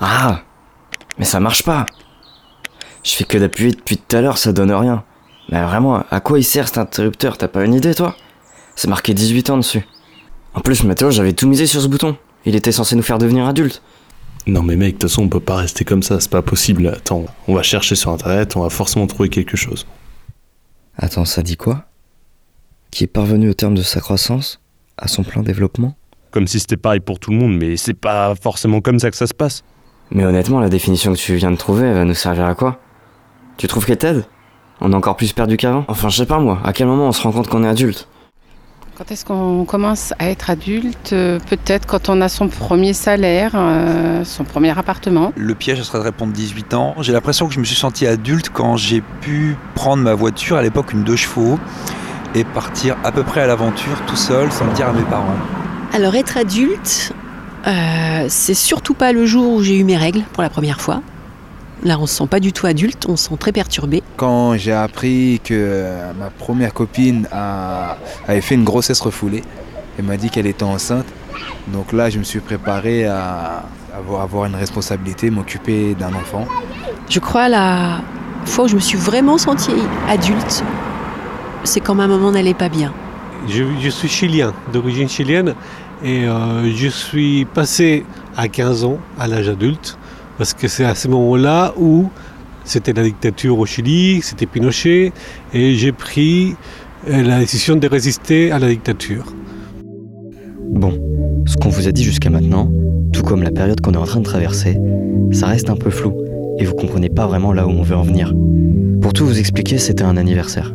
Ah Mais ça marche pas Je fais que d'appuyer depuis tout à l'heure, ça donne rien. Mais vraiment, à quoi il sert cet interrupteur? T'as pas une idée, toi? C'est marqué 18 ans dessus. En plus, Mathéo, j'avais tout misé sur ce bouton. Il était censé nous faire devenir adultes. Non mais mec, de toute façon on peut pas rester comme ça, c'est pas possible. Attends, on va chercher sur internet, on va forcément trouver quelque chose. Attends, ça dit quoi? Qui est parvenu au terme de sa croissance À son plein développement? Comme si c'était pareil pour tout le monde, mais c'est pas forcément comme ça que ça se passe. Mais honnêtement, la définition que tu viens de trouver, elle va nous servir à quoi? Tu trouves qu'elle t'aide On est encore plus perdu qu'avant? Enfin, je sais pas moi, à quel moment on se rend compte qu'on est adulte? Quand est-ce qu'on commence à être adulte? Euh, Peut-être quand on a son premier salaire, euh, son premier appartement. Le piège, ce serait de répondre 18 ans. J'ai l'impression que je me suis senti adulte quand j'ai pu prendre ma voiture, à l'époque une deux chevaux, et partir à peu près à l'aventure tout seul, sans le dire à mes parents. Alors être adulte, euh, c'est surtout pas le jour où j'ai eu mes règles pour la première fois. Là, on se sent pas du tout adulte, on se sent très perturbé. Quand j'ai appris que euh, ma première copine a- avait fait une grossesse refoulée, elle m'a dit qu'elle était enceinte. Donc là, je me suis préparé à avoir, avoir une responsabilité, m'occuper d'un enfant. Je crois la fois où je me suis vraiment sentie adulte, c'est quand ma maman n'allait pas bien. Je, je suis chilien, d'origine chilienne, et euh, je suis passé à 15 ans à l'âge adulte, parce que c'est à ce moment-là où c'était la dictature au Chili, c'était Pinochet, et j'ai pris euh, la décision de résister à la dictature. Bon, ce qu'on vous a dit jusqu'à maintenant, tout comme la période qu'on est en train de traverser, ça reste un peu flou, et vous comprenez pas vraiment là où on veut en venir. Pour tout vous expliquer, c'était un anniversaire.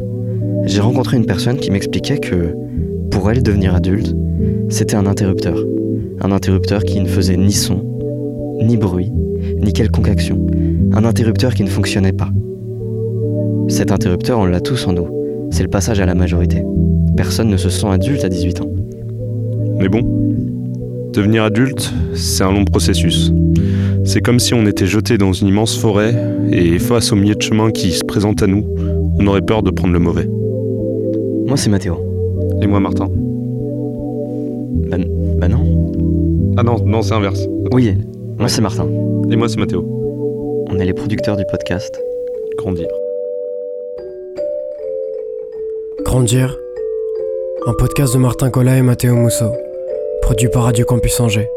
J'ai rencontré une personne qui m'expliquait que, pour elle, devenir adulte, c'était un interrupteur. Un interrupteur qui ne faisait ni son, ni bruit, ni quelconque action. Un interrupteur qui ne fonctionnait pas. Cet interrupteur, on l'a tous en nous. C'est le passage à la majorité. Personne ne se sent adulte à 18 ans. Mais bon, devenir adulte, c'est un long processus. C'est comme si on était jeté dans une immense forêt et face au milieu de chemin qui se présente à nous, on aurait peur de prendre le mauvais. Moi, c'est Mathéo. Et moi, Martin Bah, bah non. Ah non, non, c'est inverse. Oui, moi Ouais. c'est Martin. Et moi, c'est Mathéo. On est les producteurs du podcast. Grandir. Grandir, un podcast de Martin Collat et Mathéo Mousseau, produit par Radio Campus Angers.